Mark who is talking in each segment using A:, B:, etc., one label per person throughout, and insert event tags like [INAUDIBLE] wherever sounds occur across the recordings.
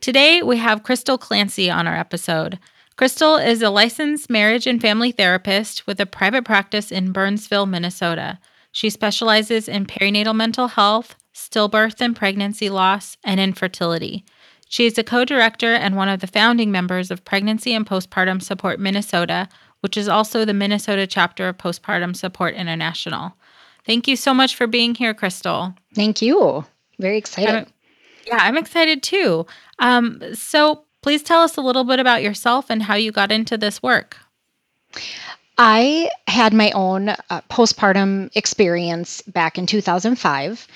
A: Today we have Crystal Clancy on our episode. Crystal is a licensed marriage and family therapist with a private practice in Burnsville, Minnesota. She specializes in perinatal mental health, stillbirth and pregnancy loss, and infertility. She is a co director and one of the founding members of Pregnancy and Postpartum Support Minnesota, which is also the Minnesota chapter of Postpartum Support International. Thank you so much for being here, Crystal.
B: Thank you. Very excited.
A: Yeah, I'm excited too. Um, so please tell us a little bit about yourself and how you got into this work.
B: I had my own uh, postpartum experience back in 2005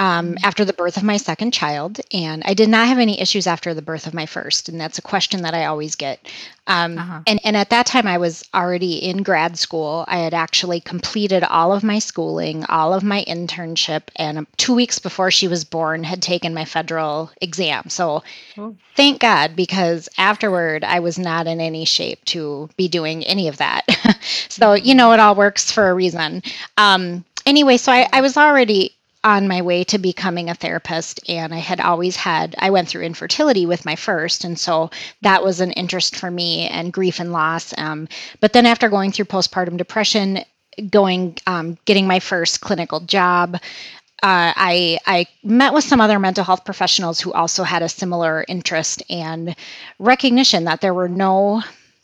B: um, after the birth of my second child, and I did not have any issues after the birth of my first, and that's a question that I always get. Um, uh-huh. And and at that time, I was already in grad school. I had actually completed all of my schooling, all of my internship, and two weeks before she was born, had taken my federal exam. So, oh. thank God, because afterward, I was not in any shape to be doing any of that. [LAUGHS] so you know, it all works for a reason. Um, anyway, so I, I was already on my way to becoming a therapist and I had always had I went through infertility with my first and so that was an interest for me and grief and loss um, but then after going through postpartum depression going um, getting my first clinical job uh, I I met with some other mental health professionals who also had a similar interest and recognition that there were no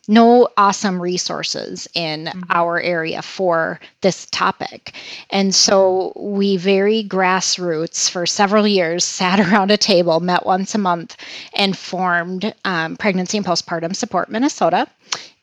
B: no awesome resources in mm-hmm. our area for this topic. And so we very grassroots for several years [LAUGHS] sat around a table, met once a month, and formed um, Pregnancy and Postpartum Support Minnesota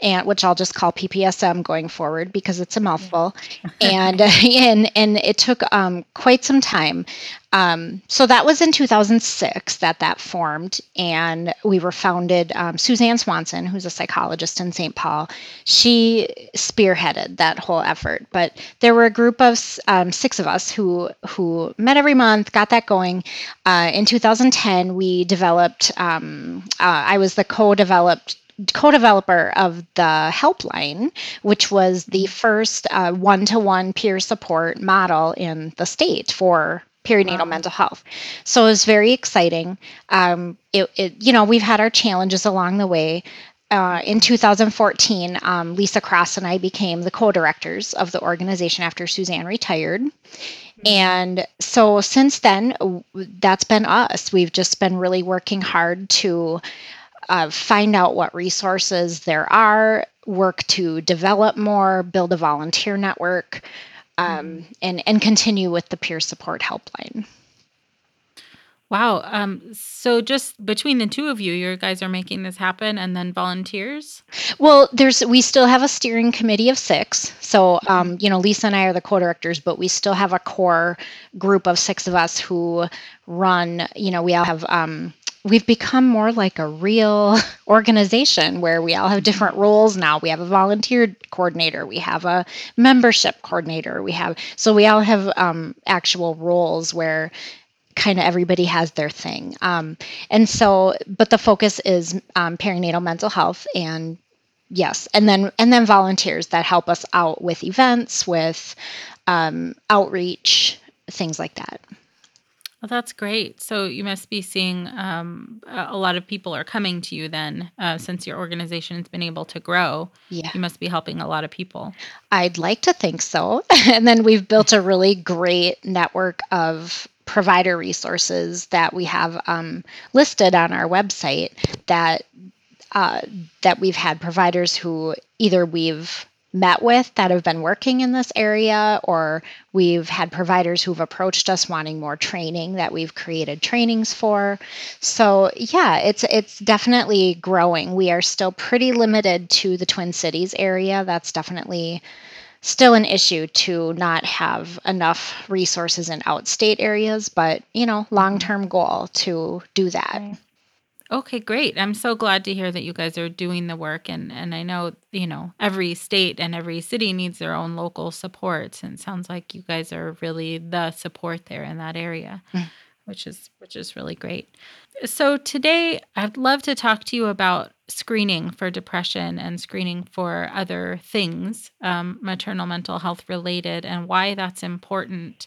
B: and which I'll just call PPSM going forward because it's a mouthful. [LAUGHS] and [LAUGHS] and and it took um, quite some time. Um, so that was in 2006 that that formed, and we were founded. Um, Suzanne Swanson, who's a psychologist in St. Paul, she spearheaded that whole effort. But there were a group of um, six of us who who met every month, got that going. Uh, in 2010, we developed. Um, uh, I was the co-developed co-developer of the helpline which was the first uh, one-to-one peer support model in the state for perinatal wow. mental health. So it was very exciting. Um, it, it, you know we've had our challenges along the way. Uh, in 2014 um, lisa cross and i became the co-directors of the organization after suzanne retired. Mm-hmm. and so since then that's been us. We've just been really working hard to uh, find out what resources there are, work to develop more, build a volunteer network, um, mm-hmm. and and continue with the peer support helpline.
C: Wow. Um, so just between the two of you, you guys are making this happen and then volunteers?
B: Well, there's we still have a steering committee of six. So um, you know, Lisa and I are the co-directors, but we still have a core group of six of us who run, you know, we all have um we've become more like a real [LAUGHS] organization where we all have different roles now. We have a volunteer coordinator, we have a membership coordinator, we have so we all have um, actual roles where kind of everybody has their thing. Um, and so, but the focus is um, perinatal mental health and yes, and then and then volunteers that help us out with events, with um, outreach, things like that.
C: Well, that's great. So you must be seeing um, a lot of people are coming to you then, uh, since your organization has been able to grow.
B: Yeah.
C: You must be helping a lot of people.
B: I'd like to think so. [LAUGHS] and then we've built a really great network of provider resources that we have um, listed on our website that uh, that we've had providers who either we've met with that have been working in this area or we've had providers who've approached us wanting more training that we've created trainings for. So yeah it's it's definitely growing. We are still pretty limited to the twin cities area. That's definitely still an issue to not have enough resources in outstate areas, but you know, long term goal to do that.
C: Okay, great. I'm so glad to hear that you guys are doing the work and and I know, you know, every state and every city needs their own local supports and it sounds like you guys are really the support there in that area. Mm. Which is which is really great. So today I'd love to talk to you about screening for depression and screening for other things, um, maternal mental health related, and why that's important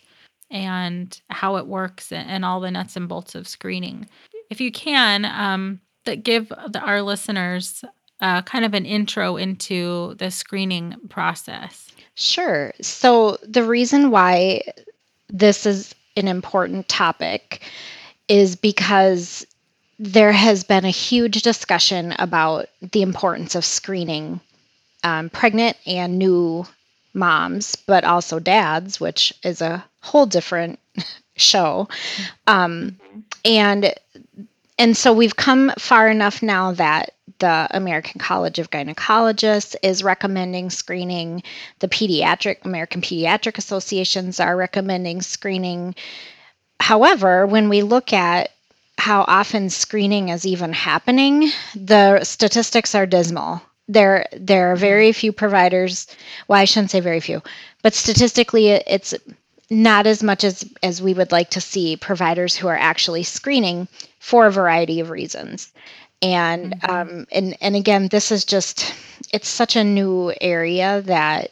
C: and how it works and all the nuts and bolts of screening. If you can, um, that give the, our listeners uh, kind of an intro into the screening process.
B: Sure. So the reason why this is an important topic is because there has been a huge discussion about the importance of screening um, pregnant and new moms, but also dads, which is a whole different [LAUGHS] show. Um, and and so we've come far enough now that the American College of Gynecologists is recommending screening. The pediatric American Pediatric Associations are recommending screening. However, when we look at how often screening is even happening, the statistics are dismal. There, there are very mm-hmm. few providers. Well, I shouldn't say very few, but statistically, it's not as much as as we would like to see providers who are actually screening for a variety of reasons. And mm-hmm. um, and and again, this is just it's such a new area that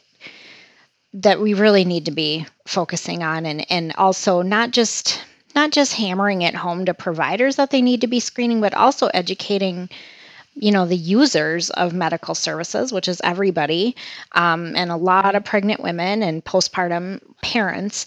B: that we really need to be focusing on, and and also not just not just hammering it home to providers that they need to be screening, but also educating you know the users of medical services which is everybody um, and a lot of pregnant women and postpartum parents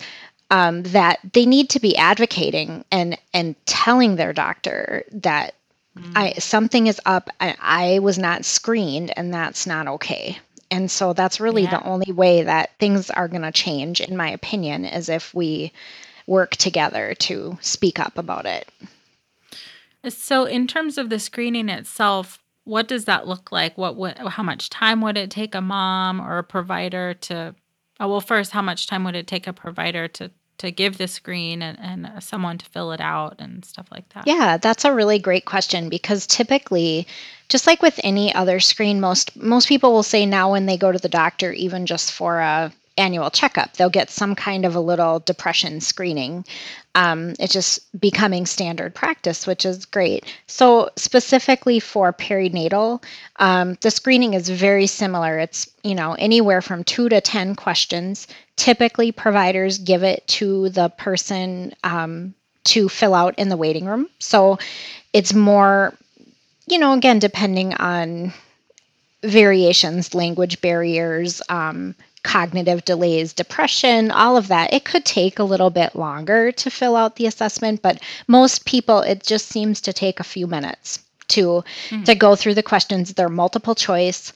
B: um, that they need to be advocating and and telling their doctor that mm. I something is up I, I was not screened and that's not okay and so that's really yeah. the only way that things are going to change in my opinion is if we work together to speak up about it.
C: So, in terms of the screening itself, what does that look like? What would, how much time would it take a mom or a provider to? Oh, well, first, how much time would it take a provider to to give the screen and, and uh, someone to fill it out and stuff like that?
B: Yeah, that's a really great question because typically, just like with any other screen, most most people will say now when they go to the doctor, even just for a annual checkup. They'll get some kind of a little depression screening. Um, it's just becoming standard practice, which is great. So, specifically for perinatal, um, the screening is very similar. It's you know anywhere from two to ten questions. Typically, providers give it to the person um, to fill out in the waiting room. So, it's more, you know, again depending on variations, language barriers, um, cognitive delays, depression, all of that. It could take a little bit longer to fill out the assessment, but most people, it just seems to take a few minutes to mm-hmm. to go through the questions. They're multiple choice.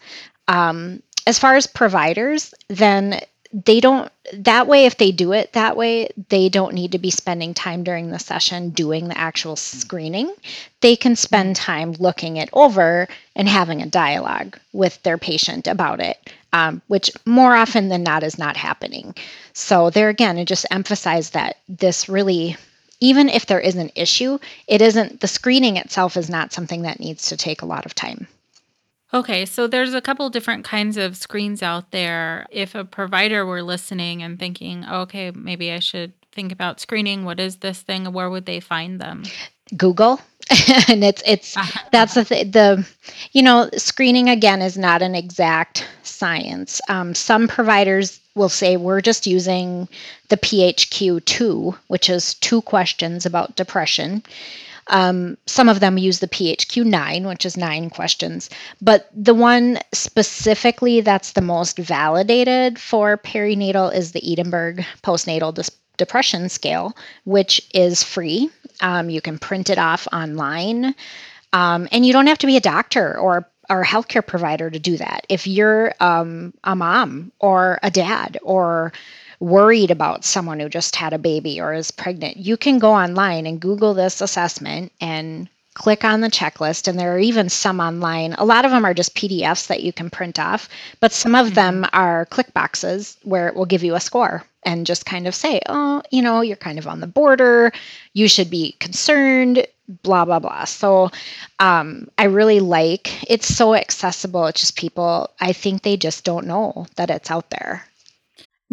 B: Um, as far as providers, then they don't that way if they do it that way they don't need to be spending time during the session doing the actual screening they can spend time looking it over and having a dialogue with their patient about it um, which more often than not is not happening so there again it just emphasize that this really even if there is an issue it isn't the screening itself is not something that needs to take a lot of time
D: Okay, so there's a couple different kinds of screens out there. If a provider were listening and thinking, okay, maybe I should think about screening, what is this thing? Where would they find them?
B: Google. [LAUGHS] and it's it's that's the th- the you know screening again is not an exact science. Um, some providers will say we're just using the PHQ2, which is two questions about depression. Um, some of them use the PHQ 9, which is nine questions, but the one specifically that's the most validated for perinatal is the Edinburgh postnatal Dis- depression scale, which is free. Um, you can print it off online, um, and you don't have to be a doctor or or a healthcare provider to do that. If you're um, a mom or a dad or worried about someone who just had a baby or is pregnant, you can go online and Google this assessment and click on the checklist. And there are even some online. A lot of them are just PDFs that you can print off, but some of them mm-hmm. are click boxes where it will give you a score and just kind of say, oh, you know, you're kind of on the border. You should be concerned blah blah blah so um, i really like it's so accessible it's just people i think they just don't know that it's out there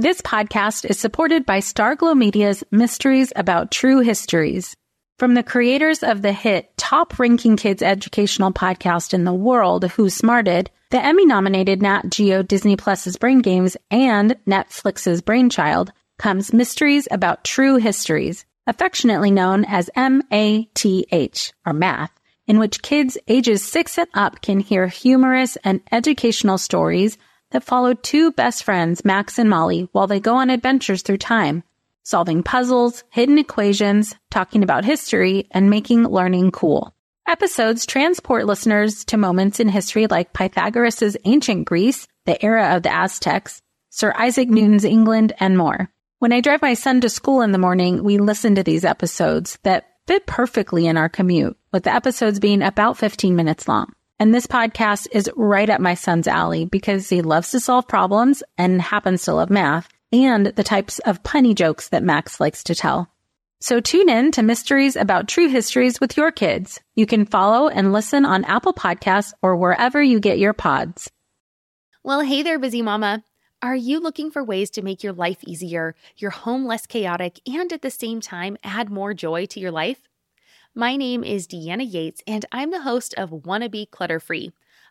A: this podcast is supported by Starglow Media's Mysteries About True Histories. From the creators of the hit top ranking kids educational podcast in the world, Who Smarted, the Emmy nominated Nat Geo Disney Plus's Brain Games and Netflix's Brainchild, comes Mysteries About True Histories, affectionately known as MATH, or math, in which kids ages six and up can hear humorous and educational stories that follow two best friends, Max and Molly, while they go on adventures through time, solving puzzles, hidden equations, talking about history, and making learning cool. Episodes transport listeners to moments in history like Pythagoras' ancient Greece, the era of the Aztecs, Sir Isaac Newton's England, and more. When I drive my son to school in the morning, we listen to these episodes that fit perfectly in our commute, with the episodes being about 15 minutes long. And this podcast is right up my son's alley because he loves to solve problems and happens to love math and the types of punny jokes that Max likes to tell. So tune in to Mysteries About True Histories with your kids. You can follow and listen on Apple Podcasts or wherever you get your pods.
E: Well, hey there, busy mama. Are you looking for ways to make your life easier, your home less chaotic, and at the same time add more joy to your life? My name is Deanna Yates, and I'm the host of Wanna Be Clutter Free,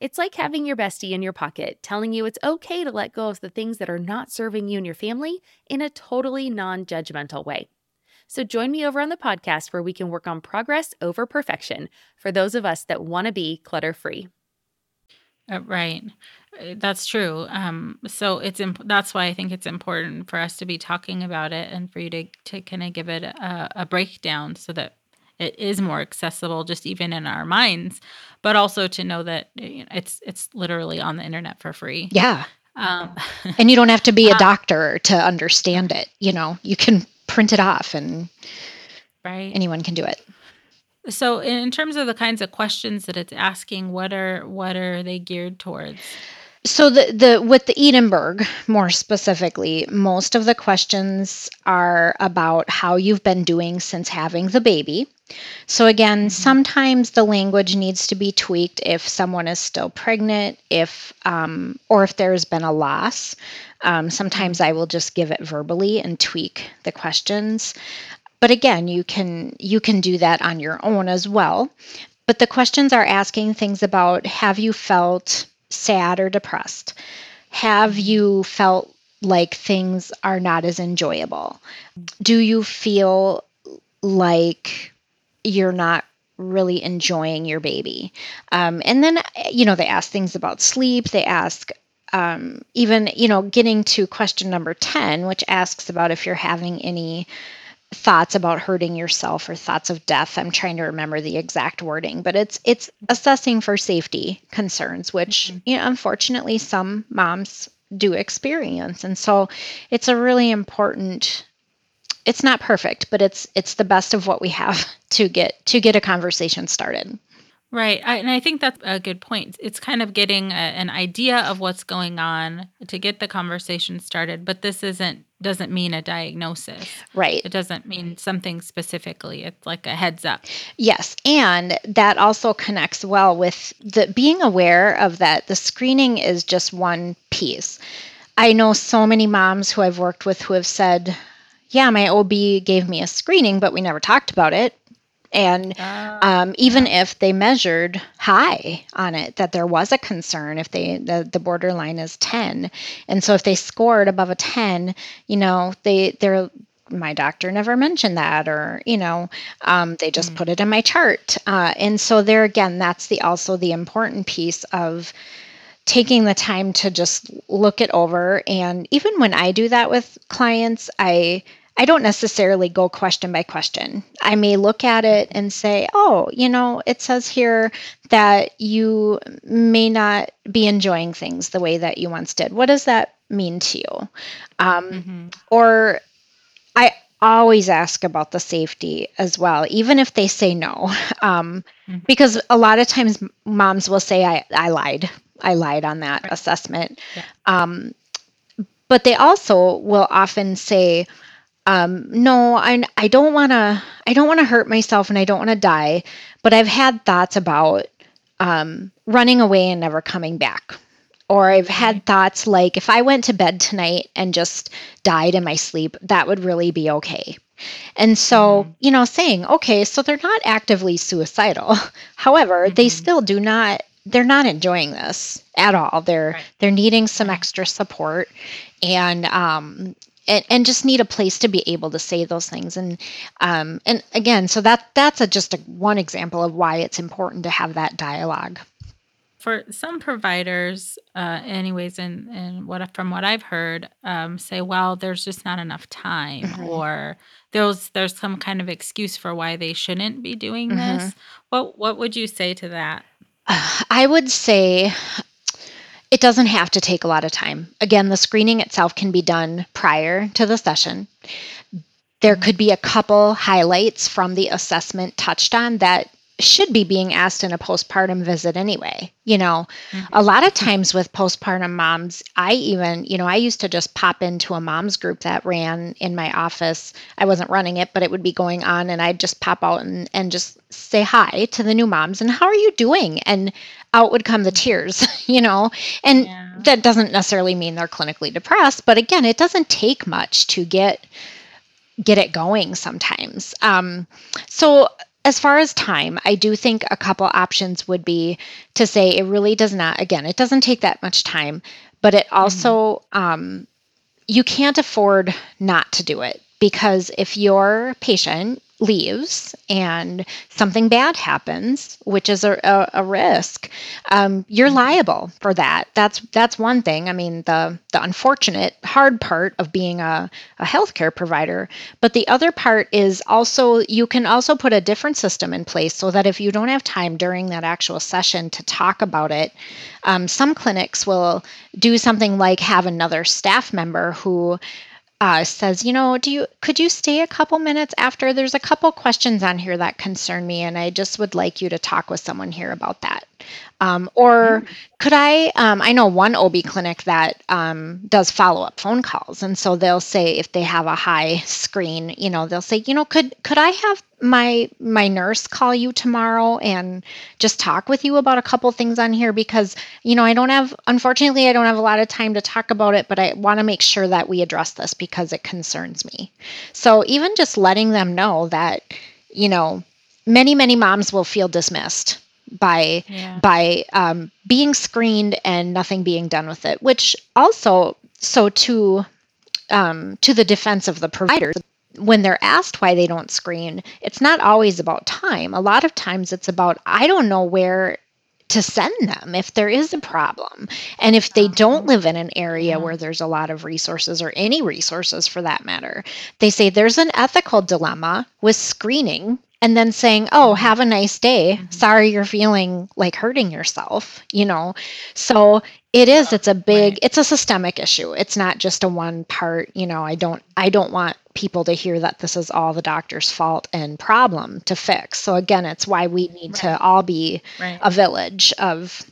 E: It's like having your bestie in your pocket telling you it's okay to let go of the things that are not serving you and your family in a totally non judgmental way. So join me over on the podcast where we can work on progress over perfection for those of us that want to be clutter free.
D: Uh, right. Uh, that's true. Um, so it's imp- that's why I think it's important for us to be talking about it and for you to, to kind of give it a, a breakdown so that it is more accessible just even in our minds but also to know that it's it's literally on the internet for free.
B: Yeah. Um, [LAUGHS] and you don't have to be a uh, doctor to understand it you know? You can print it off and
D: right.
B: anyone can do it.
D: So in terms of the kinds of questions that it's asking what are what are they geared towards?
B: So the the with the Edinburgh more specifically, most of the questions are about how you've been doing since having the baby. So again, sometimes the language needs to be tweaked if someone is still pregnant, if um, or if there's been a loss. Um, sometimes. I will just give it verbally and tweak the questions. But again, you can you can do that on your own as well. But the questions are asking things about have you felt sad or depressed? Have you felt like things are not as enjoyable? Do you feel like you're not really enjoying your baby? Um, and then, you know, they ask things about sleep, they ask um, even, you know, getting to question number 10, which asks about if you're having any thoughts about hurting yourself or thoughts of death i'm trying to remember the exact wording but it's it's assessing for safety concerns which mm-hmm. you know unfortunately some moms do experience and so it's a really important it's not perfect but it's it's the best of what we have [LAUGHS] to get to get a conversation started
C: Right. I, and I think that's a good point. It's kind of getting a, an idea of what's going on to get the conversation started, but this isn't doesn't mean a diagnosis.
B: Right.
C: It doesn't mean something specifically. It's like a heads up.
B: Yes, and that also connects well with the being aware of that the screening is just one piece. I know so many moms who I've worked with who have said, "Yeah, my OB gave me a screening, but we never talked about it." And uh, um, even yeah. if they measured high on it, that there was a concern if they the, the borderline is 10. And so if they scored above a 10, you know, they they're my doctor never mentioned that or you know um, they just mm. put it in my chart uh, and so there again that's the also the important piece of taking the time to just look it over and even when i do that with clients i I don't necessarily go question by question. I may look at it and say, oh, you know, it says here that you may not be enjoying things the way that you once did. What does that mean to you? Um, mm-hmm. Or I always ask about the safety as well, even if they say no. [LAUGHS] Um, mm-hmm. Because a lot of times moms will say, I, I lied. I lied on that right. assessment. Yeah. Um, but they also will often say, um, no, I, I don't want to, I don't want to hurt myself and I don't want to die, but I've had thoughts about um, running away and never coming back. Or I've had thoughts like if I went to bed tonight and just died in my sleep, that would really be okay. And so, mm-hmm. you know, saying, okay, so they're not actively suicidal. [LAUGHS] However, mm-hmm. they still do not they're not enjoying this at all. They're right. they're needing some extra support and um and, and just need a place to be able to say those things and um, and again so that that's a, just a, one example of why it's important to have that dialogue
C: for some providers uh, anyways and and what from what i've heard um, say well there's just not enough time mm-hmm. or there's there's some kind of excuse for why they shouldn't be doing mm-hmm. this what what would you say to that [SIGHS]
B: i would say it doesn't have to take a lot of time. Again, the screening itself can be done prior to the session. There mm-hmm. could be a couple highlights from the assessment touched on that should be being asked in a postpartum visit anyway. You know, mm-hmm. a lot of times with postpartum moms, I even, you know, I used to just pop into a mom's group that ran in my office. I wasn't running it, but it would be going on and I'd just pop out and, and just say hi to the new moms and how are you doing? And out would come the tears, [LAUGHS] you know, and yeah. that doesn't necessarily mean they're clinically depressed, but again, it doesn't take much to get get it going sometimes. Um, so as far as time, I do think a couple options would be to say it really does not, again, it doesn't take that much time, but it also, mm-hmm. um, you can't afford not to do it because if your patient leaves and something bad happens, which is a, a, a risk, um, you're mm-hmm. liable for that. That's that's one thing. I mean, the the unfortunate hard part of being a, a healthcare provider. But the other part is also you can also put a different system in place so that if you don't have time during that actual session to talk about it, um, some clinics will do something like have another staff member who uh, says, you know, do you could you stay a couple minutes after? There's a couple questions on here that concern me, and I just would like you to talk with someone here about that. Um, or mm-hmm. could I? Um, I know one OB clinic that um, does follow up phone calls, and so they'll say if they have a high screen, you know, they'll say, you know, could could I have my my nurse call you tomorrow and just talk with you about a couple things on here because you know I don't have unfortunately I don't have a lot of time to talk about it, but I want to make sure that we address this because it concerns me. So even just letting them know that you know many many moms will feel dismissed by yeah. by um, being screened and nothing being done with it which also so to um, to the defense of the providers, when they're asked why they don't screen, it's not always about time. A lot of times it's about, I don't know where to send them if there is a problem. And if they don't live in an area where there's a lot of resources or any resources for that matter, they say there's an ethical dilemma with screening and then saying, "Oh, have a nice day. Mm-hmm. Sorry you're feeling like hurting yourself," you know. So it is it's a big right. it's a systemic issue. It's not just a one part, you know, I don't I don't want people to hear that this is all the doctor's fault and problem to fix. So again, it's why we need right. to all be right. a village of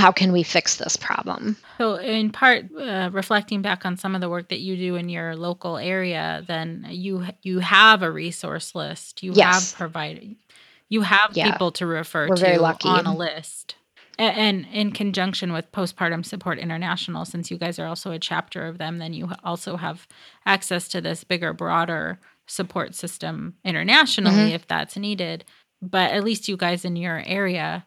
B: how can we fix this problem?
C: So, in part, uh, reflecting back on some of the work that you do in your local area, then you you have a resource list. You yes. have provided, you have yeah. people to refer We're to on a list. And, and in conjunction with Postpartum Support International, since you guys are also a chapter of them, then you also have access to this bigger, broader support system internationally mm-hmm. if that's needed. But at least you guys in your area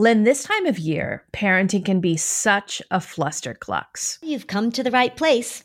F: Lynn, this time of year, parenting can be such a flusterclux.
G: You've come to the right place.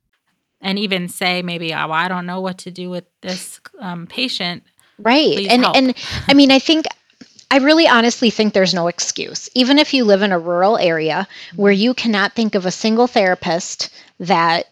C: And even say maybe, oh, I don't know what to do with this um, patient.
B: Right. Please and help. and I mean, I think I really honestly think there's no excuse. Even if you live in a rural area where you cannot think of a single therapist that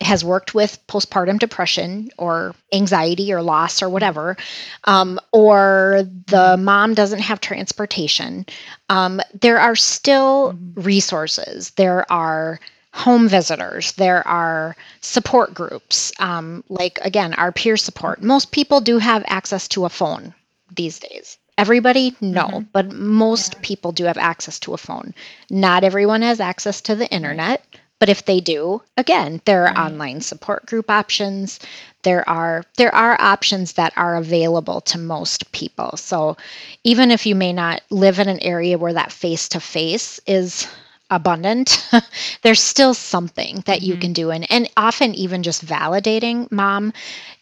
B: has worked with postpartum depression or anxiety or loss or whatever, um, or the mom doesn't have transportation, um, there are still mm-hmm. resources. There are home visitors, there are support groups, um, like again, our peer support. Most people do have access to a phone these days. Everybody, no, mm-hmm. but most yeah. people do have access to a phone. Not everyone has access to the internet. But if they do, again, there are right. online support group options. There are there are options that are available to most people. So even if you may not live in an area where that face to face is abundant, [LAUGHS] there's still something that you mm-hmm. can do. And and often even just validating mom,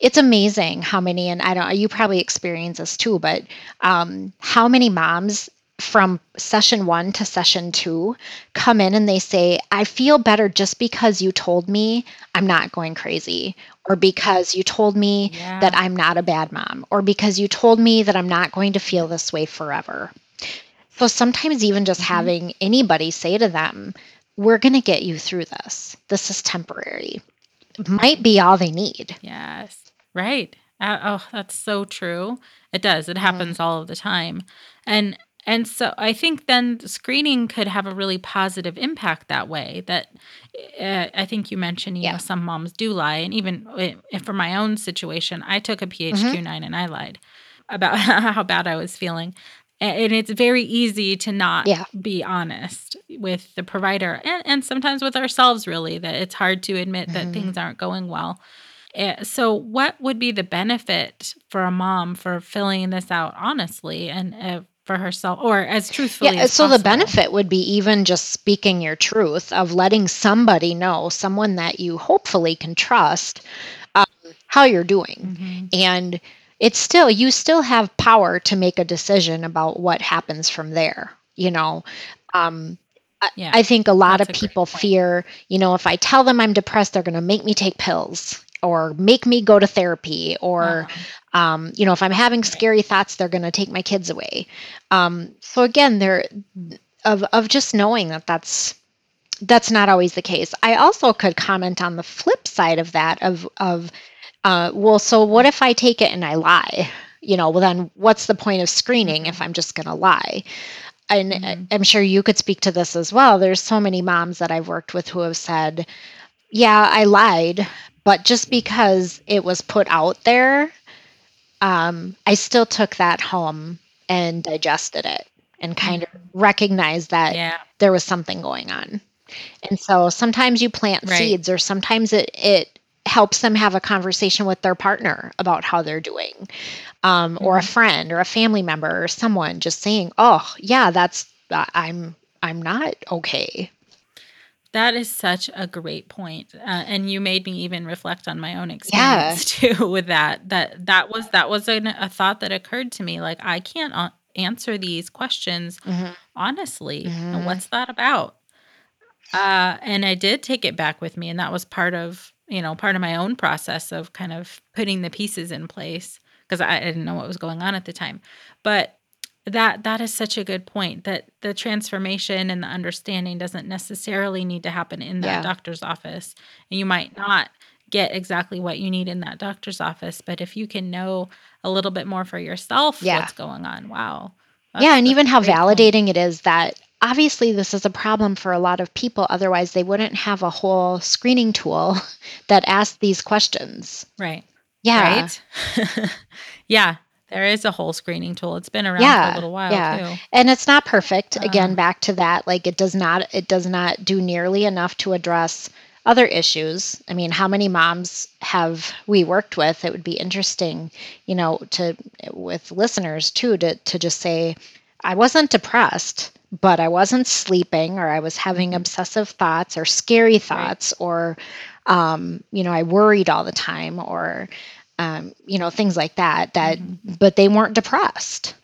B: it's amazing how many, and I don't you probably experience this too, but um, how many moms from session one to session two come in and they say, I feel better just because you told me I'm not going crazy, or because you told me yeah. that I'm not a bad mom, or because you told me that I'm not going to feel this way forever. So sometimes, even just mm-hmm. having anybody say to them, We're going to get you through this, this is temporary, might be all they need.
C: Yes. Right. Uh, oh, that's so true. It does. It happens all of the time. And and so I think then screening could have a really positive impact that way. That uh, I think you mentioned, you
B: Yeah.
C: know, some moms do lie, and even for my own situation, I took a PHQ9 and I lied about [LAUGHS] how bad I was feeling. And it's very easy to not
B: Yeah.
C: be honest with the provider and, and sometimes with ourselves, really, that it's hard to admit that
B: Mhm.
C: things aren't going well. Eh, So, what would be the benefit for a mom for filling this out honestly and uh, for herself, or as truthfully
B: Yeah,
C: as
B: so the benefit would be even just speaking your truth of letting somebody know, someone that you hopefully can trust, um, how you're doing.
C: Mhm.
B: And it's still, you still have power to make a decision about what happens from there. You know, um, I,
C: Yeah,
B: I think a lot of
C: a
B: people fear, you know, if I tell them I'm depressed, they're going to make me take pills or make me go to therapy or
C: Uh-huh.
B: um, you know if i'm having scary thoughts they're going to take my kids away um, so again there of of just knowing that that's that's not always the case i also could comment on the flip side of that of of uh, well so what if i take it and i lie you know well then what's the point of screening if i'm just going to lie and I-
C: Mhm.
B: i'm sure you could speak to this as well there's so many moms that i've worked with who have said yeah i lied but just because it was put out there um, I still took that home and digested it and kind of recognized that
C: Yeah,
B: there was something going on. And so sometimes you plant
C: Right.
B: seeds, or sometimes it it helps them have a conversation with their partner about how they're doing, um, or a friend or a family member or someone just saying, "Oh, yeah, that's I- I'm I'm not okay."
C: that is such a great point. Uh, and you made me even reflect on my own experience [LAUGHS] too with that. That that was that was an, a thought that occurred to me. Like I can't uh, answer these questions
B: Mhm.
C: honestly.
B: Mhm.
C: And what's that about? Uh, and I did take it back with me, and that was part of you know part of my own process of kind of putting the pieces in place because I didn't know what was going on at the time. But that that is such a good point that the transformation and the understanding doesn't necessarily need to happen in that
B: Yeah.
C: doctor's office, and you might not get exactly what you need in that doctor's office. But if you can know a little bit more for yourself
B: Yeah.
C: what's going on, wow.
B: yeah, and even how
C: great point.
B: validating it is that obviously this is a problem for a lot of people. Otherwise, they wouldn't have a whole screening tool [LAUGHS] that asks these questions.
C: Right.
B: Yeah.
C: Right? [LAUGHS] yeah. There is a whole screening tool. It's been around for
B: Yeah,
C: a little while
B: yeah.
C: too.
B: And it's not perfect. Again,
C: Um,
B: back to that, like it does not it does not do nearly enough to address other issues. I mean, how many moms have we worked with? It would be interesting, you know, to with listeners too to to just say I wasn't depressed, but I wasn't sleeping or I was having obsessive thoughts or scary thoughts or um, you know, I worried all the time or um, you know, things like that that but they weren't depressed.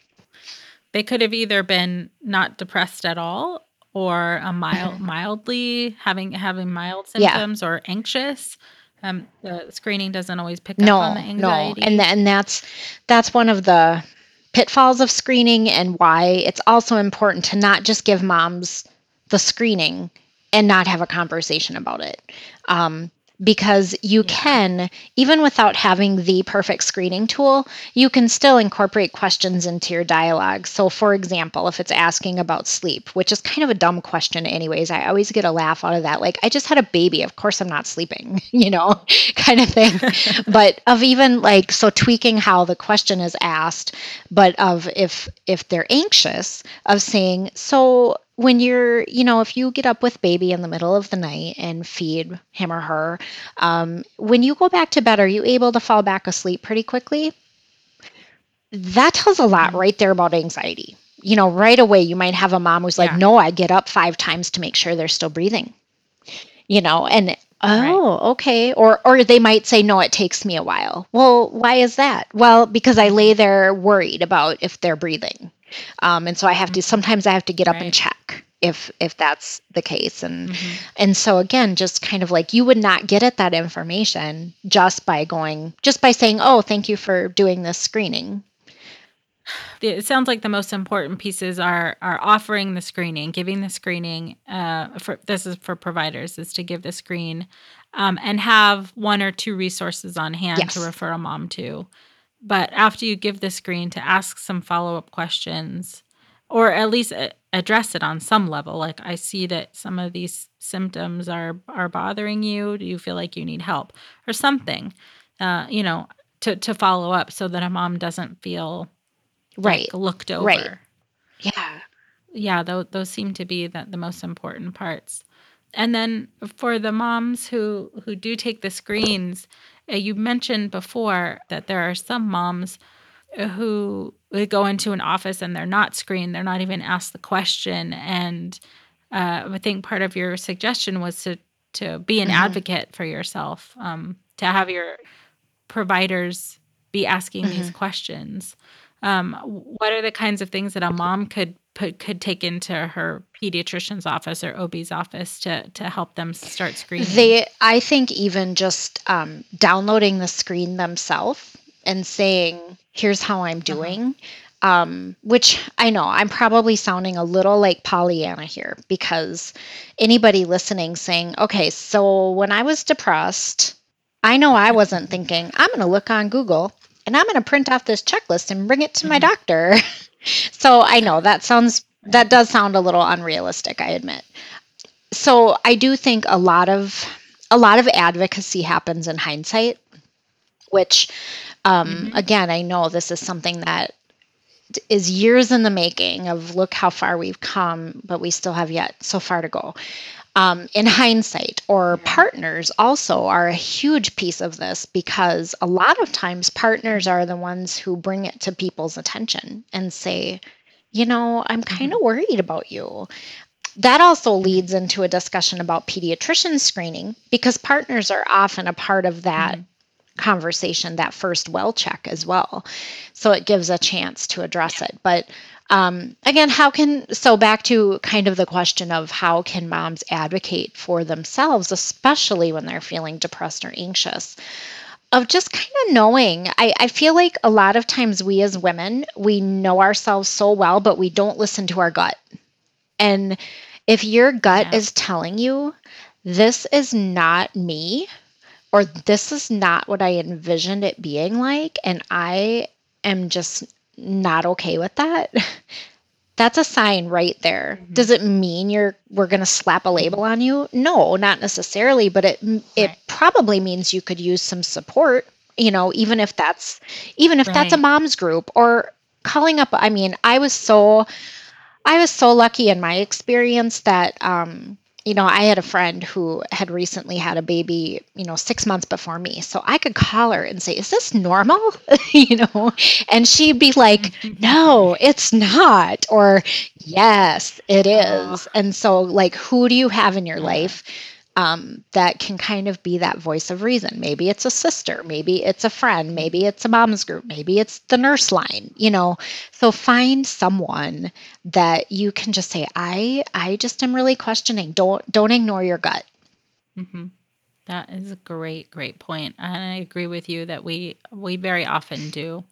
C: They could have either been not depressed at all or a mild [LAUGHS] mildly having having mild
B: Mm-hmm. Yeah.
C: symptoms or anxious. Um, the screening doesn't always pick up on
B: no
C: the
B: no
C: anxiety.
B: and tha- and that's that's one of the pitfalls of screening and why it's also important to not just give moms the screening and not have a conversation about it. Um, because you can even without having the perfect screening tool you can still incorporate questions into your dialogue. So for example if it's asking about sleep which is kind of a dumb question anyways i always get a laugh out of that like i just had a baby of course i'm not sleeping [LAUGHS] you know [LAUGHS] kind of thing. [LAUGHS] But of even like so tweaking how the question is asked but of if if they're anxious of saying so when you're you know if you get up with baby in the middle of the night and feed him or her um, when you go back to bed are you able to fall back asleep pretty quickly? That tells a lot right there about anxiety. You know right away you might have a mom who's like
C: Yeah.
B: no i get up five times to make sure they're still breathing. You know and oh okay. Or or they might say no it takes me a while. Well why is that? Well because i lay there worried about if they're breathing um, and so i have to sometimes i have to get up and check if if that's the case and
C: Mhm.
B: and so again just kind of like you would not get at that information just by going just by saying oh thank you for doing this screening
C: it sounds like the most important pieces are are offering the screening, giving the screening. Uh, for this is for providers is to give the screen, um, and have one or two resources on hand
B: Yes.
C: to refer a mom to. But after you give the screen, to ask some follow up questions, or at least address it on some level. Like I see that some of these symptoms are are bothering you. Do you feel like you need help or something? Uh, you know, to to follow up so that a mom doesn't feel
B: Right.
C: like, looked over.
B: Right. Yeah.
C: Yeah, those those seem to be the, the most important parts. And then for the moms who who do take the screens, you mentioned before that there are some moms uh, who go into an office and they're not screened, they're not even asked the question. And uh, I think part of your suggestion was to to be an
B: Mhm.
C: advocate for yourself, um, to have your providers be asking these
B: Mm-hmm.
C: questions. Um, what are the kinds of things that a mom could put could take into her pediatrician's office or OB's office to to help them start screening?
B: They, I think, even just um, downloading the screen themselves and saying, "Here's how I'm doing," um, which I know I'm probably sounding a little like Pollyanna here because anybody listening saying, "Okay, so when I was depressed, I know I wasn't thinking I'm going to look on Google and I'm going to print off this checklist and bring it to my doctor." [LAUGHS] so I know that sounds that does sound a little unrealistic. I admit so I do think a lot of a lot of advocacy happens in hindsight, which um, again I know this is something that is years in the making of look how far we've come, but we still have yet so far to go. Um, in hindsight, or partners also are a huge piece of this because a lot of times partners are the ones who bring it to people's attention and say, you know, I'm kind of worried about you. That also leads into a discussion about pediatrician screening because partners are often a part of that conversation, that first well check as well. So it gives a chance to address it. But um, again, how can, so back to kind of the question of how can moms advocate for themselves, especially when they're feeling depressed or anxious? Of just kind of knowing, I, I feel like a lot of times we as women, we know ourselves so well, but we don't listen to our gut. And if your gut
C: Yeah.
B: is telling you, this is not me, or this is not what I envisioned it being like, and I am just not okay with that, [LAUGHS] that's a sign right there. Does it mean you're we're going to slap a label on you? No, not necessarily, but it it probably means you could use some support, you know, even if that's even if that's a mom's group or calling up I mean, I was so I was so lucky in my experience that um you know, I had a friend who had recently had a baby, you know, six months before me. So I could call her and say, Is this normal? [LAUGHS] you know, and she'd be like, mm-hmm. No, it's not. Or, Yes, it is. And so, like, who do you have in your life um, that can kind of be that voice of reason? Maybe it's a sister, maybe it's a friend, maybe it's a mom's group, maybe it's the nurse line, you know. So find someone that you can just say, I I just am really questioning. Don't don't ignore your gut.
C: hmm That is a great, great point, and I agree with you that we we very often do.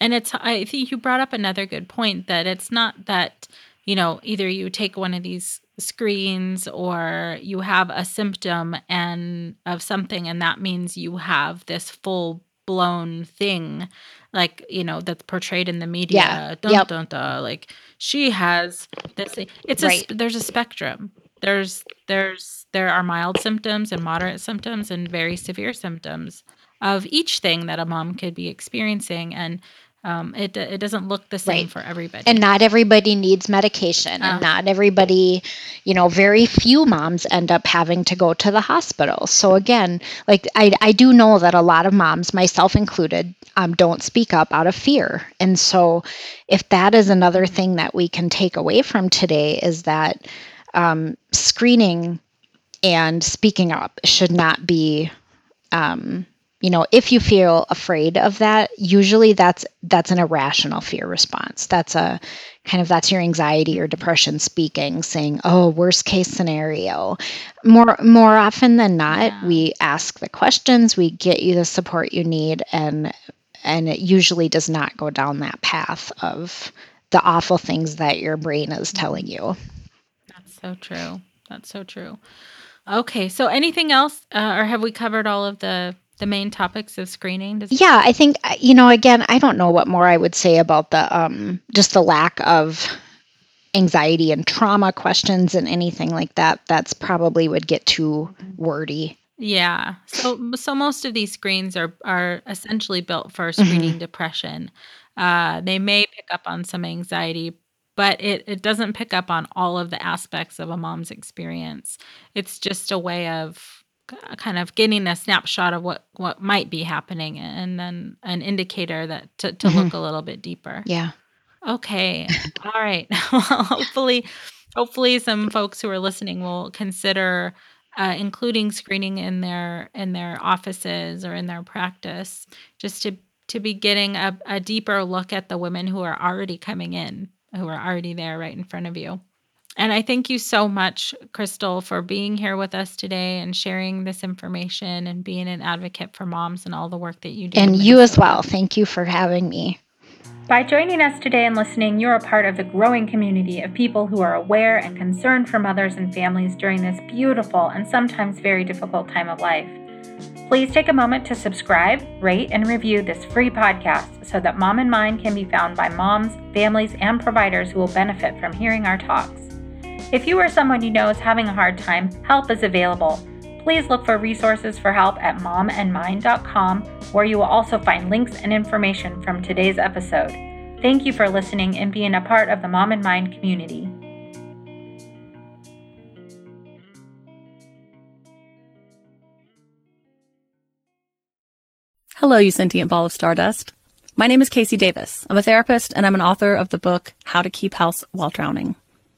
C: And it's I think you brought up another good point that it's not that you know either you take one of these screens or you have a symptom and of something and that means you have this full blown thing like you know that's portrayed in the media
B: Yeah.
C: dun,
B: Yep.
C: dun, dun, like she has this it's a
B: Right.
C: sp- there's a spectrum there's there's there are mild symptoms and moderate symptoms and very severe symptoms of each thing that a mom could be experiencing and um, it it doesn't look the same
B: Right.
C: for everybody
B: And not everybody needs medication, and not everybody, you know, very few moms end up having to go to the hospital. So again, like I, I do know that a lot of moms, myself included, um, don't speak up out of fear. And so, if that is another thing that we can take away from today, is that um, screening and speaking up should not be um, you know if you feel afraid of that usually that's that's an irrational fear response that's a kind of that's your anxiety or depression speaking saying oh worst case scenario more more often than not
C: Yeah.
B: we ask the questions we get you the support you need and and it usually does not go down that path of the awful things that your brain is telling you.
C: That's so true. That's so true. Okay, so anything else, uh, or have we covered all of the the main topics of screening?
B: Yeah, I think you know. Again, I don't know what more I would say about the um, just the lack of anxiety and trauma questions and anything like that. That's probably would get too wordy.
C: Yeah. So so most of these screens are are essentially built for screening mm-hmm. depression. Uh, they may pick up on some anxiety, but it, it doesn't pick up on all of the aspects of a mom's experience. It's just a way of kind of getting a snapshot of what what might be happening and then an indicator that to, to mm-hmm. look a little bit deeper.
B: Yeah.
C: Okay. [LAUGHS] all right. [LAUGHS] well, hopefully hopefully some folks who are listening will consider uh, including screening in their in their offices or in their practice just to to be getting a, a deeper look at the women who are already coming in who are already there right in front of you and I thank you so much, Crystal, for being here with us today and sharing this information and being an advocate for moms and all the work that you do.
B: And you as well. Thank you for having me.
D: By joining us today and listening, you're a part of the growing community of people who are aware and concerned for mothers and families during this beautiful and sometimes very difficult time of life. Please take a moment to subscribe, rate, and review this free podcast so that Mom and Mind can be found by moms, families, and providers who will benefit from hearing our talks. If you or someone you know is having a hard time, help is available. Please look for resources for help at momandmind.com, where you will also find links and information from today's episode. Thank you for listening and being a part of the Mom and Mind community.
H: Hello, you sentient ball of stardust. My name is KC Davis. I'm a therapist and I'm an author of the book How to Keep House While Drowning